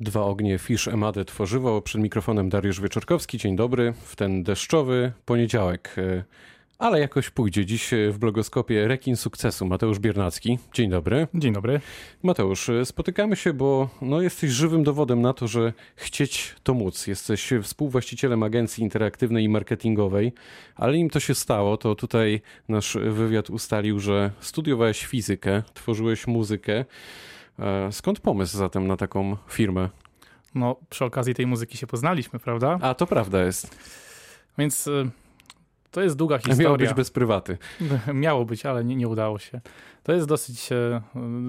Dwa ognie Fish Emade tworzywo. Przed mikrofonem Dariusz Wieczorkowski. Dzień dobry. W ten deszczowy poniedziałek. E, ale jakoś pójdzie. Dziś w blogoskopie Rekin Sukcesu. Mateusz Biernacki. Dzień dobry. Dzień dobry. Mateusz, e, spotykamy się, bo no, jesteś żywym dowodem na to, że chcieć to móc. Jesteś współwłaścicielem agencji interaktywnej i marketingowej, ale im to się stało, to tutaj nasz wywiad ustalił, że studiowałeś fizykę, tworzyłeś muzykę. E, skąd pomysł zatem na taką firmę? No, przy okazji tej muzyki się poznaliśmy, prawda? A to prawda jest. Więc y, to jest długa historia. Miało być bez prywaty. Miało być, ale nie, nie udało się. To jest dosyć e,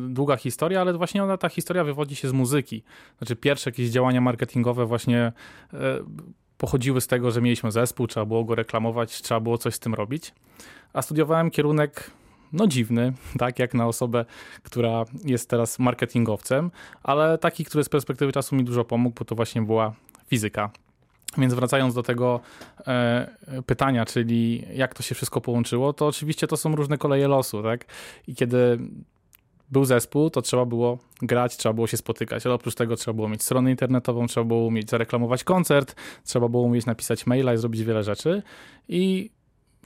długa historia, ale właśnie ona, ta historia wywodzi się z muzyki. Znaczy, pierwsze jakieś działania marketingowe właśnie e, pochodziły z tego, że mieliśmy zespół, trzeba było go reklamować, trzeba było coś z tym robić. A studiowałem kierunek no dziwny, tak jak na osobę, która jest teraz marketingowcem, ale taki, który z perspektywy czasu mi dużo pomógł, bo to właśnie była fizyka. Więc wracając do tego e, pytania, czyli jak to się wszystko połączyło, to oczywiście to są różne koleje losu, tak? I kiedy był zespół, to trzeba było grać, trzeba było się spotykać, ale oprócz tego trzeba było mieć stronę internetową, trzeba było umieć zareklamować koncert, trzeba było umieć napisać maila i zrobić wiele rzeczy. I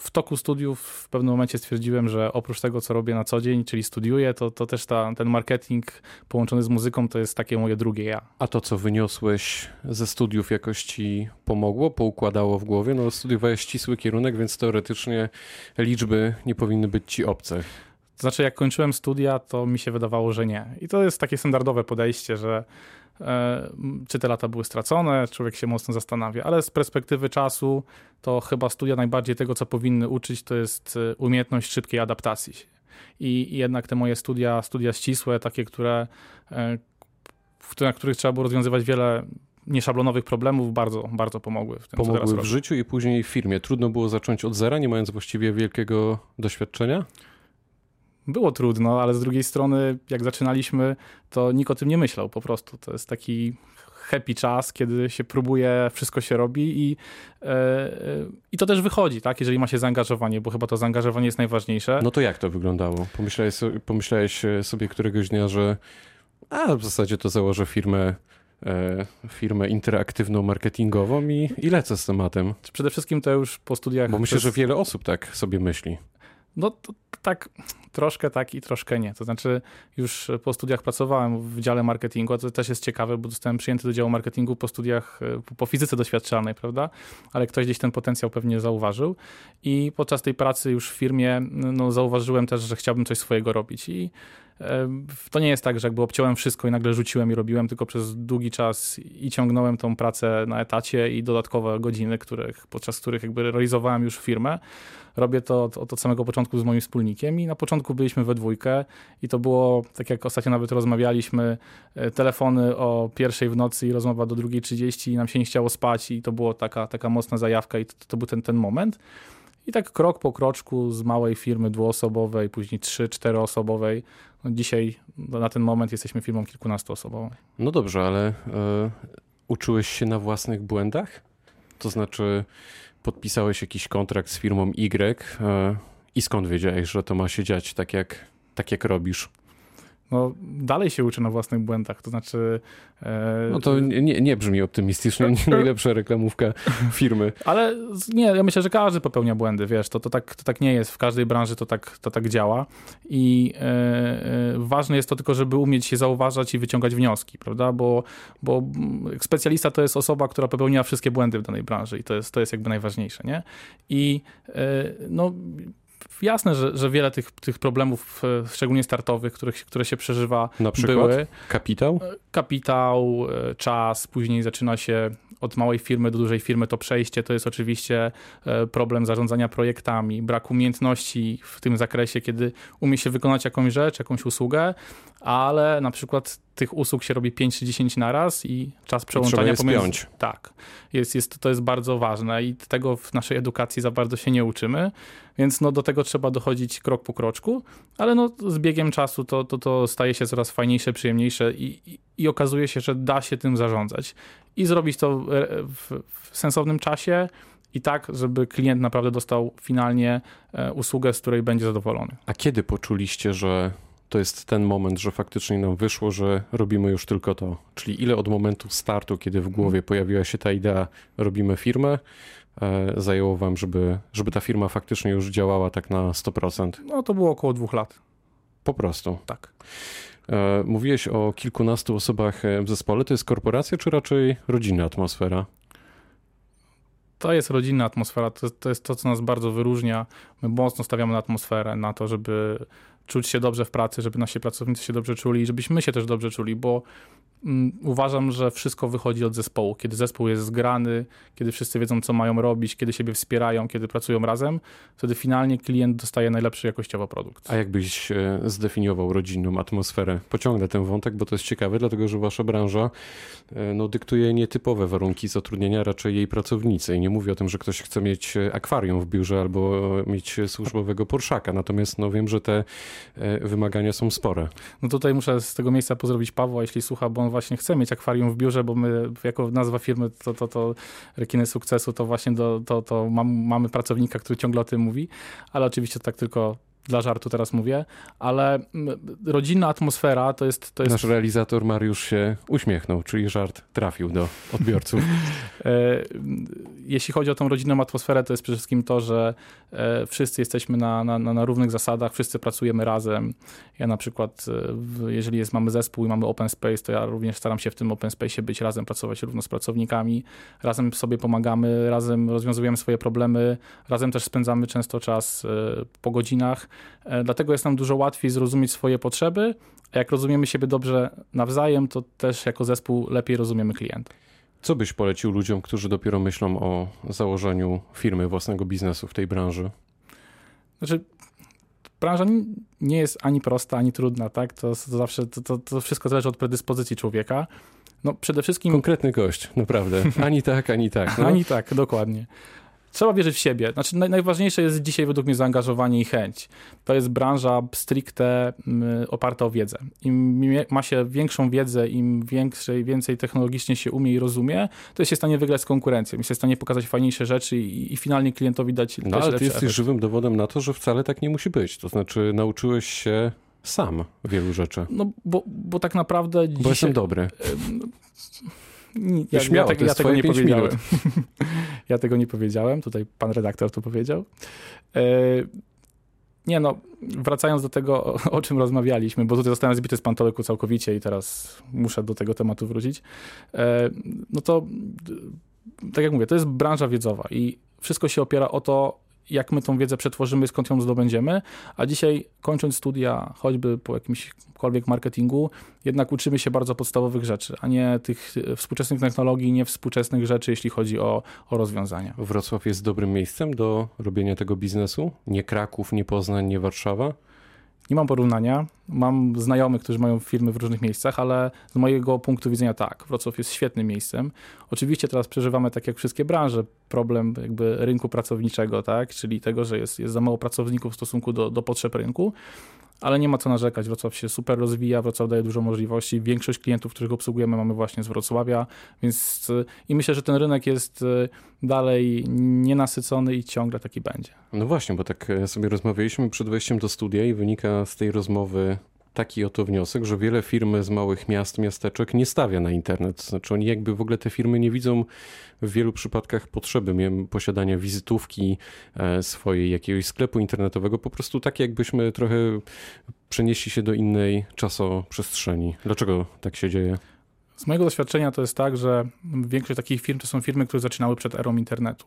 w toku studiów w pewnym momencie stwierdziłem, że oprócz tego, co robię na co dzień, czyli studiuję, to, to też ta, ten marketing połączony z muzyką to jest takie moje drugie ja. A to, co wyniosłeś ze studiów, jakoś ci pomogło, poukładało w głowie? No, studiowałeś ścisły kierunek, więc teoretycznie liczby nie powinny być ci obce. To znaczy, jak kończyłem studia, to mi się wydawało, że nie. I to jest takie standardowe podejście, że czy te lata były stracone, człowiek się mocno zastanawia, ale z perspektywy czasu to chyba studia najbardziej tego, co powinny uczyć, to jest e, umiejętność szybkiej adaptacji. I, jednak te moje studia, studia ścisłe, takie, które, e, na których trzeba było rozwiązywać wiele nieszablonowych problemów bardzo, bardzo pomogły w tym, Pomogły w życiu i później w firmie. Trudno było zacząć od zera, nie mając właściwie wielkiego doświadczenia? Było trudno, ale z drugiej strony, jak zaczynaliśmy, to nikt o tym nie myślał po prostu. To jest taki happy czas, kiedy się próbuje, wszystko się robi i, yy, i to też wychodzi, tak, jeżeli ma się zaangażowanie, bo chyba to zaangażowanie jest najważniejsze. No to jak to wyglądało? Pomyślałeś, pomyślałeś sobie któregoś dnia, że a w zasadzie to założę firmę e, firmę interaktywną, marketingową i, i lecę z tematem. Przede wszystkim to już po studiach... Bo myślę, że wiele osób tak sobie myśli. No tak troszkę tak i troszkę nie. To znaczy już po studiach pracowałem w dziale marketingu, a to też jest ciekawe, bo zostałem przyjęty do działu marketingu po studiach, po fizyce doświadczalnej, prawda? Ale ktoś gdzieś ten potencjał pewnie zauważył i podczas tej pracy już w firmie no, zauważyłem też, że chciałbym coś swojego robić i to nie jest tak, że jakby obciąłem wszystko i nagle rzuciłem i robiłem, tylko przez długi czas i ciągnąłem tą pracę na etacie i dodatkowe godziny, których, podczas których jakby realizowałem już firmę. Robię to od, od samego początku z moim wspólnikiem i na początku byliśmy we dwójkę i to było, tak jak ostatnio nawet rozmawialiśmy, e, telefony o pierwszej w nocy i rozmowa do drugiej trzydzieści i nam się nie chciało spać i to była taka, taka mocna zajawka i to, to był ten, ten moment. I tak krok po kroczku z małej firmy dwuosobowej, później trzy, czteroosobowej. No dzisiaj no na ten moment jesteśmy firmą kilkunastoosobową. No dobrze, ale y, uczyłeś się na własnych błędach? To znaczy podpisałeś jakiś kontrakt z firmą Y y, i skąd wiedziałeś, że to ma się dziać tak jak, tak jak robisz? No, dalej się uczy na własnych błędach. To znaczy. E... No to nie, nie brzmi optymistycznie, nie najlepsza reklamówka firmy. Ale nie, ja myślę, że każdy popełnia błędy, wiesz, to, to, tak, to tak nie jest. W każdej branży to tak, to tak działa. I e, e, ważne jest to tylko, żeby umieć się zauważać i wyciągać wnioski, prawda? Bo, bo specjalista to jest osoba, która popełniła wszystkie błędy w danej branży i to jest, to jest jakby najważniejsze, nie? I e, no jasne, że, że wiele tych, tych problemów, e, szczególnie startowych, których, które się przeżywa, Na przykład były. Kapitał? E, kapitał, e, czas, później zaczyna się od małej firmy do dużej firmy to przejście, to jest oczywiście problem zarządzania projektami, brak umiejętności w tym zakresie, kiedy umie się wykonać jakąś rzecz, jakąś usługę, ale na przykład tych usług się robi 5 czy 10 na raz i czas przełączania pomiędzy... Tak, jest, jest, to jest bardzo ważne i tego w naszej edukacji za bardzo się nie uczymy, więc no do tego trzeba dochodzić krok po kroczku, ale no z biegiem czasu to, to, to staje się coraz fajniejsze, przyjemniejsze i, i, i okazuje się, że da się tym zarządzać. I zrobić to w, w sensownym czasie, i tak, żeby klient naprawdę dostał finalnie e, usługę, z której będzie zadowolony. A kiedy poczuliście, że to jest ten moment, że faktycznie nam wyszło, że robimy już tylko to? Czyli ile od momentu startu, kiedy w głowie pojawiła się ta idea, robimy firmę, e, zajęło wam, żeby, żeby ta firma faktycznie już działała tak na 100%? No to było około dwóch lat. Po prostu. Tak. E, mówiłeś o kilkunastu osobach w zespole. To jest korporacja, czy raczej rodzinna atmosfera? To jest rodzinna atmosfera, to, to jest to, co nas bardzo wyróżnia. My mocno stawiamy na atmosferę, na to, żeby czuć się dobrze w pracy, żeby nasi pracownicy się dobrze czuli i żebyśmy się też dobrze czuli, bo uważam, że wszystko wychodzi od zespołu. Kiedy zespół jest zgrany, kiedy wszyscy wiedzą, co mają robić, kiedy siebie wspierają, kiedy pracują razem, wtedy finalnie klient dostaje najlepszy jakościowo produkt. A jakbyś e, zdefiniował rodzinną atmosferę? Pociągnę ten wątek, bo to jest ciekawe, dlatego że wasza branża e, no, dyktuje nietypowe warunki zatrudnienia raczej jej pracownicy. I nie mówię o tym, że ktoś chce mieć e, akwarium w biurze albo mieć służbowego Porszaka, natomiast no, wiem, że te wymagania są spore. No tutaj muszę z tego miejsca pozdrowić Pawła, jeśli słucha, bo on właśnie chce mieć akwarium w biurze, bo my jako nazwa firmy to, to, to rekiny sukcesu, to właśnie do, to, to mam, mamy pracownika, który ciągle o tym mówi, ale oczywiście tak tylko dla żartu teraz mówię, ale rodzinna atmosfera to jest, to jest... Nasz realizator Mariusz się uśmiechnął, czyli żart trafił do odbiorców. E, jeśli chodzi o tą rodzinną atmosferę, to jest przede wszystkim to, że e, wszyscy jesteśmy na, na, na równych zasadach, wszyscy pracujemy razem. Ja na przykład, e, jeżeli jest, mamy zespół i mamy open space, to ja również staram się w tym open space być razem, pracować równo z pracownikami, razem sobie pomagamy, razem rozwiązujemy swoje problemy, razem też spędzamy często czas po godzinach dlatego jest nam dużo łatwiej zrozumieć swoje potrzeby, a jak rozumiemy siebie dobrze nawzajem, to też jako zespół lepiej rozumiemy klienta. Co byś polecił ludziom, którzy dopiero myślą o założeniu firmy, własnego biznesu w tej branży? Znaczy, branża nie jest ani prosta, ani trudna, tak? To, to zawsze, to, to, to wszystko zależy od predyspozycji człowieka. No przede wszystkim... Konkretny gość, naprawdę. Ani tak, ani tak. No. Ani tak, dokładnie. Trzeba wierzyć w siebie. Znaczy, naj, najważniejsze jest dzisiaj według mnie zaangażowanie i chęć. To jest branża stricte y, oparta o wiedzę. Im ma się większą wiedzę, im większej, więcej technologicznie się umie i rozumie, to jest się w stanie wygrać z konkurencją. Jest się w stanie pokazać fajniejsze rzeczy i, i finalnie klientowi dać No ale ty jesteś efekt. żywym dowodem na to, że wcale tak nie musi być. To znaczy nauczyłeś się sam wielu rzeczy. No bo, bo tak naprawdę dzisiaj... Bo jestem dobry. Ja, Śmiało, ja, te, ja tego nie powiedziałem. ja tego nie powiedziałem, tutaj pan redaktor to powiedział. E, nie no, wracając do tego, o, o, czym rozmawialiśmy, bo tutaj zostałem zbity z pantoleku całkowicie i teraz muszę do tego tematu wrócić. E, no to, tak jak mówię, to jest branża wiedzowa i wszystko się opiera o to, jak my tą wiedzę przetworzymy, skąd ją zdobędziemy, a dzisiaj kończąc studia, choćby po jakimśkolwiek marketingu, jednak uczymy się bardzo podstawowych rzeczy, a nie tych współczesnych technologii, nie współczesnych rzeczy, jeśli chodzi o, o rozwiązania. Wrocław jest dobrym miejscem do robienia tego biznesu? Nie Kraków, nie Poznań, nie Warszawa? Nie mam porównania. Mam znajomych, którzy mają firmy w różnych miejscach, ale z mojego punktu widzenia tak, Wrocław jest świetnym miejscem. Oczywiście teraz przeżywamy, tak jak wszystkie branże, problem jakby rynku pracowniczego, tak, czyli tego, że jest, jest za mało pracowników w stosunku do, do potrzeb rynku, ale nie ma co narzekać. Wrocław się super rozwija, Wrocław daje dużo możliwości. Większość klientów, których obsługujemy, mamy właśnie z Wrocławia, więc i myślę, że ten rynek jest e, dalej nienasycony i ciągle taki będzie. No właśnie, bo tak e, sobie rozmawialiśmy przed wejściem do studia i wynika z tej rozmowy taki oto wniosek, że wiele firm z małych miast, miasteczek nie stawia na internet. Znaczy oni jakby w ogóle te firmy nie widzą w wielu przypadkach potrzeby posiadania wizytówki e, swojej, jakiegoś sklepu internetowego, po prostu tak jakbyśmy trochę przenieśli się do innej czasoprzestrzeni. Dlaczego tak się dzieje? Z mojego doświadczenia to jest tak, że większość takich firm to są firmy, które zaczynały przed erą internetu.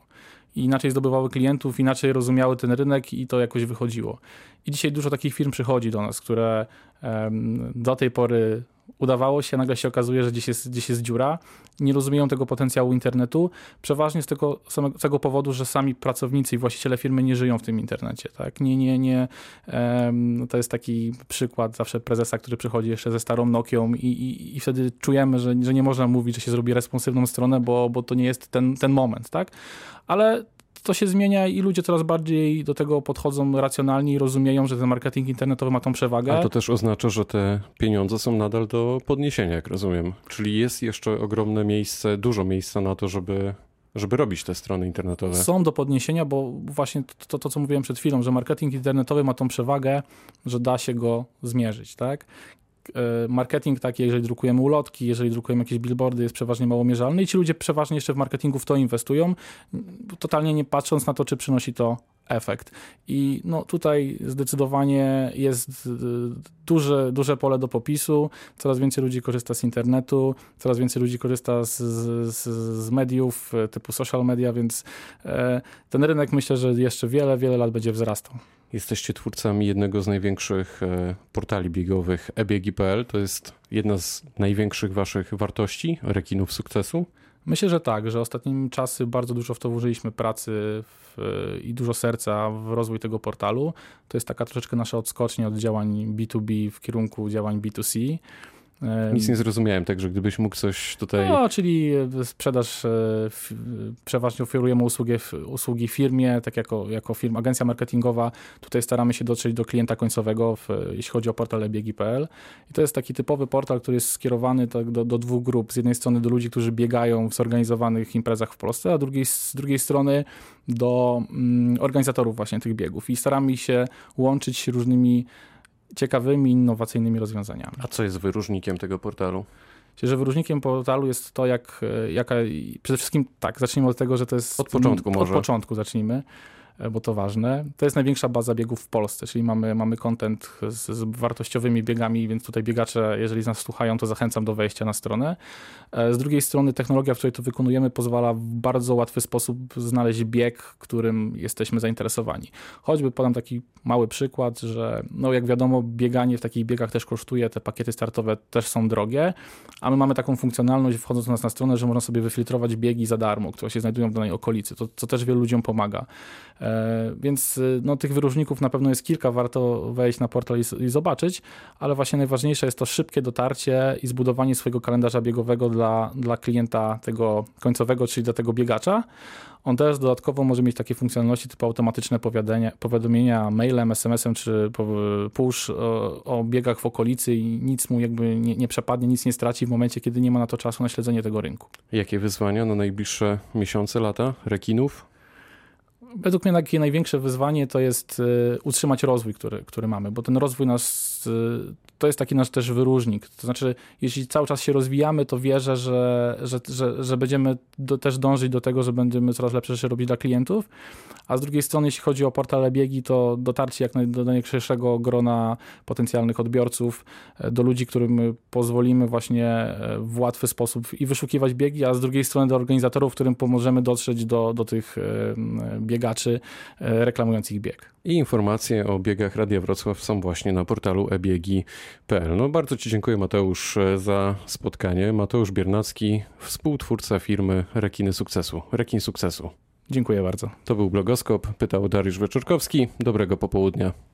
I inaczej zdobywały klientów, inaczej rozumiały ten rynek i to jakoś wychodziło. I dzisiaj dużo takich firm przychodzi do nas, które do tej pory udawało się, nagle się okazuje, że gdzieś jest, gdzieś jest dziura, nie rozumieją tego potencjału internetu, przeważnie z tego samego powodu, że sami pracownicy i właściciele firmy nie żyją w tym internecie. Tak? Nie, nie, nie. Um, to jest taki przykład zawsze prezesa, który przychodzi jeszcze ze starą Nokią i, i, i wtedy czujemy, że, że nie można mówić, że się zrobi responsywną stronę, bo, bo to nie jest ten, ten moment. Tak? Ale to się zmienia i ludzie coraz bardziej do tego podchodzą racjonalnie i rozumieją, że ten marketing internetowy ma tą przewagę. Ale to też oznacza, że te pieniądze są nadal do podniesienia, jak rozumiem. Czyli jest jeszcze ogromne miejsce, dużo miejsca na to, żeby żeby robić te strony internetowe. Są do podniesienia, bo właśnie to, to, co mówiłem przed chwilą, że marketing internetowy ma tą przewagę, że da się go zmierzyć, tak? E, marketing taki, jeżeli drukujemy ulotki, jeżeli drukujemy jakieś billboardy, jest przeważnie mało mierzalny i ci ludzie przeważnie jeszcze w marketingu w to inwestują, totalnie nie patrząc na to, czy przynosi to efekt. I no, tutaj zdecydowanie jest y, duże, duże pole do popisu. Coraz więcej ludzi korzysta z internetu, coraz więcej ludzi korzysta z, z, z mediów y, typu social media, więc e, ten rynek myślę, że jeszcze wiele, wiele lat będzie wzrastał. Jesteście twórcami jednego z największych e, portali biegowych ebiegi.pl. To jest jedna z największych waszych wartości, rekinów sukcesu. Myślę, że tak, że ostatnimi czasy bardzo dużo w to włożyliśmy pracy w, i dużo serca w rozwój tego portalu. To jest taka troszeczkę nasza odskocznia od działań B2B w kierunku działań B2C. Nic nie zrozumiałem, także gdybyś mógł coś tutaj... No, czyli e, sprzedaż, e, przeważnie oferujemy usługi, usługi firmie, tak jako, jako firma, agencja marketingowa. Tutaj staramy się dotrzeć do klienta końcowego, w, jeśli chodzi o portal ebiegi.pl. I to jest taki typowy portal, który jest skierowany tak do, do dwóch grup. Z jednej strony do ludzi, którzy biegają w zorganizowanych imprezach w Polsce, a drugiej, z drugiej strony do mm, organizatorów właśnie tych biegów. I staramy się łączyć różnymi ciekawymi, innowacyjnymi rozwiązaniami. A co jest wyróżnikiem tego portalu? Myślę, że wyróżnikiem portalu jest to, jak, jaka, przede wszystkim tak, zacznijmy od tego, że to jest... Od początku może. Od początku zacznijmy. E, bo to ważne. To jest największa baza biegów w Polsce, czyli mamy, mamy content z, z, wartościowymi biegami, więc tutaj biegacze, jeżeli nas słuchają, to zachęcam do wejścia na stronę. E, z drugiej strony technologia, w której to wykonujemy, pozwala w bardzo łatwy sposób znaleźć bieg, którym jesteśmy zainteresowani. Choćby podam taki mały przykład, że no jak wiadomo, bieganie w takich biegach też kosztuje, te pakiety startowe też są drogie, a my mamy taką funkcjonalność, wchodząc u nas na stronę, że można sobie wyfiltrować biegi za darmo, które się znajdują w danej okolicy, to, co też wielu ludziom pomaga. E, więc y, no, tych wyróżników na pewno jest kilka, warto wejść na portal i, i, zobaczyć, ale właśnie najważniejsze jest to szybkie dotarcie i zbudowanie swojego kalendarza biegowego dla, dla klienta tego końcowego, czyli dla tego biegacza. On też dodatkowo może mieć takie funkcjonalności typu automatyczne powiadomienia mailem, SMS-em czy push o, o, biegach w okolicy i nic mu jakby nie, nie przepadnie, nic nie straci w momencie, kiedy nie ma na to czasu na śledzenie tego rynku. Jakie wyzwania na najbliższe miesiące, lata rekinów? Według mnie takie największe wyzwanie to jest y, utrzymać rozwój, który, który mamy, bo ten rozwój nas y, to jest taki nasz też wyróżnik. To znaczy, jeśli cały czas się rozwijamy, to wierzę, że, że, że, że będziemy do, też dążyć do tego, że będziemy coraz lepsze rzeczy robić dla klientów. A z drugiej strony, jeśli chodzi o portale biegi, to dotarcie jak naj, do grona potencjalnych odbiorców, e, do ludzi, którym pozwolimy właśnie e, w łatwy sposób i wyszukiwać biegi, a z drugiej strony do organizatorów, którym pomożemy dotrzeć do, do tych e, biegaczy reklamujących bieg. I informacje o biegach Radia Wrocław są właśnie na portalu ebiegi.pl. No bardzo Ci dziękuję Mateusz za spotkanie. Mateusz Biernacki, współtwórca firmy Rekiny Sukcesu. Rekin Sukcesu. Dziękuję bardzo. To był Blogoskop, pytał Dariusz Weczorkowski. Dobrego popołudnia.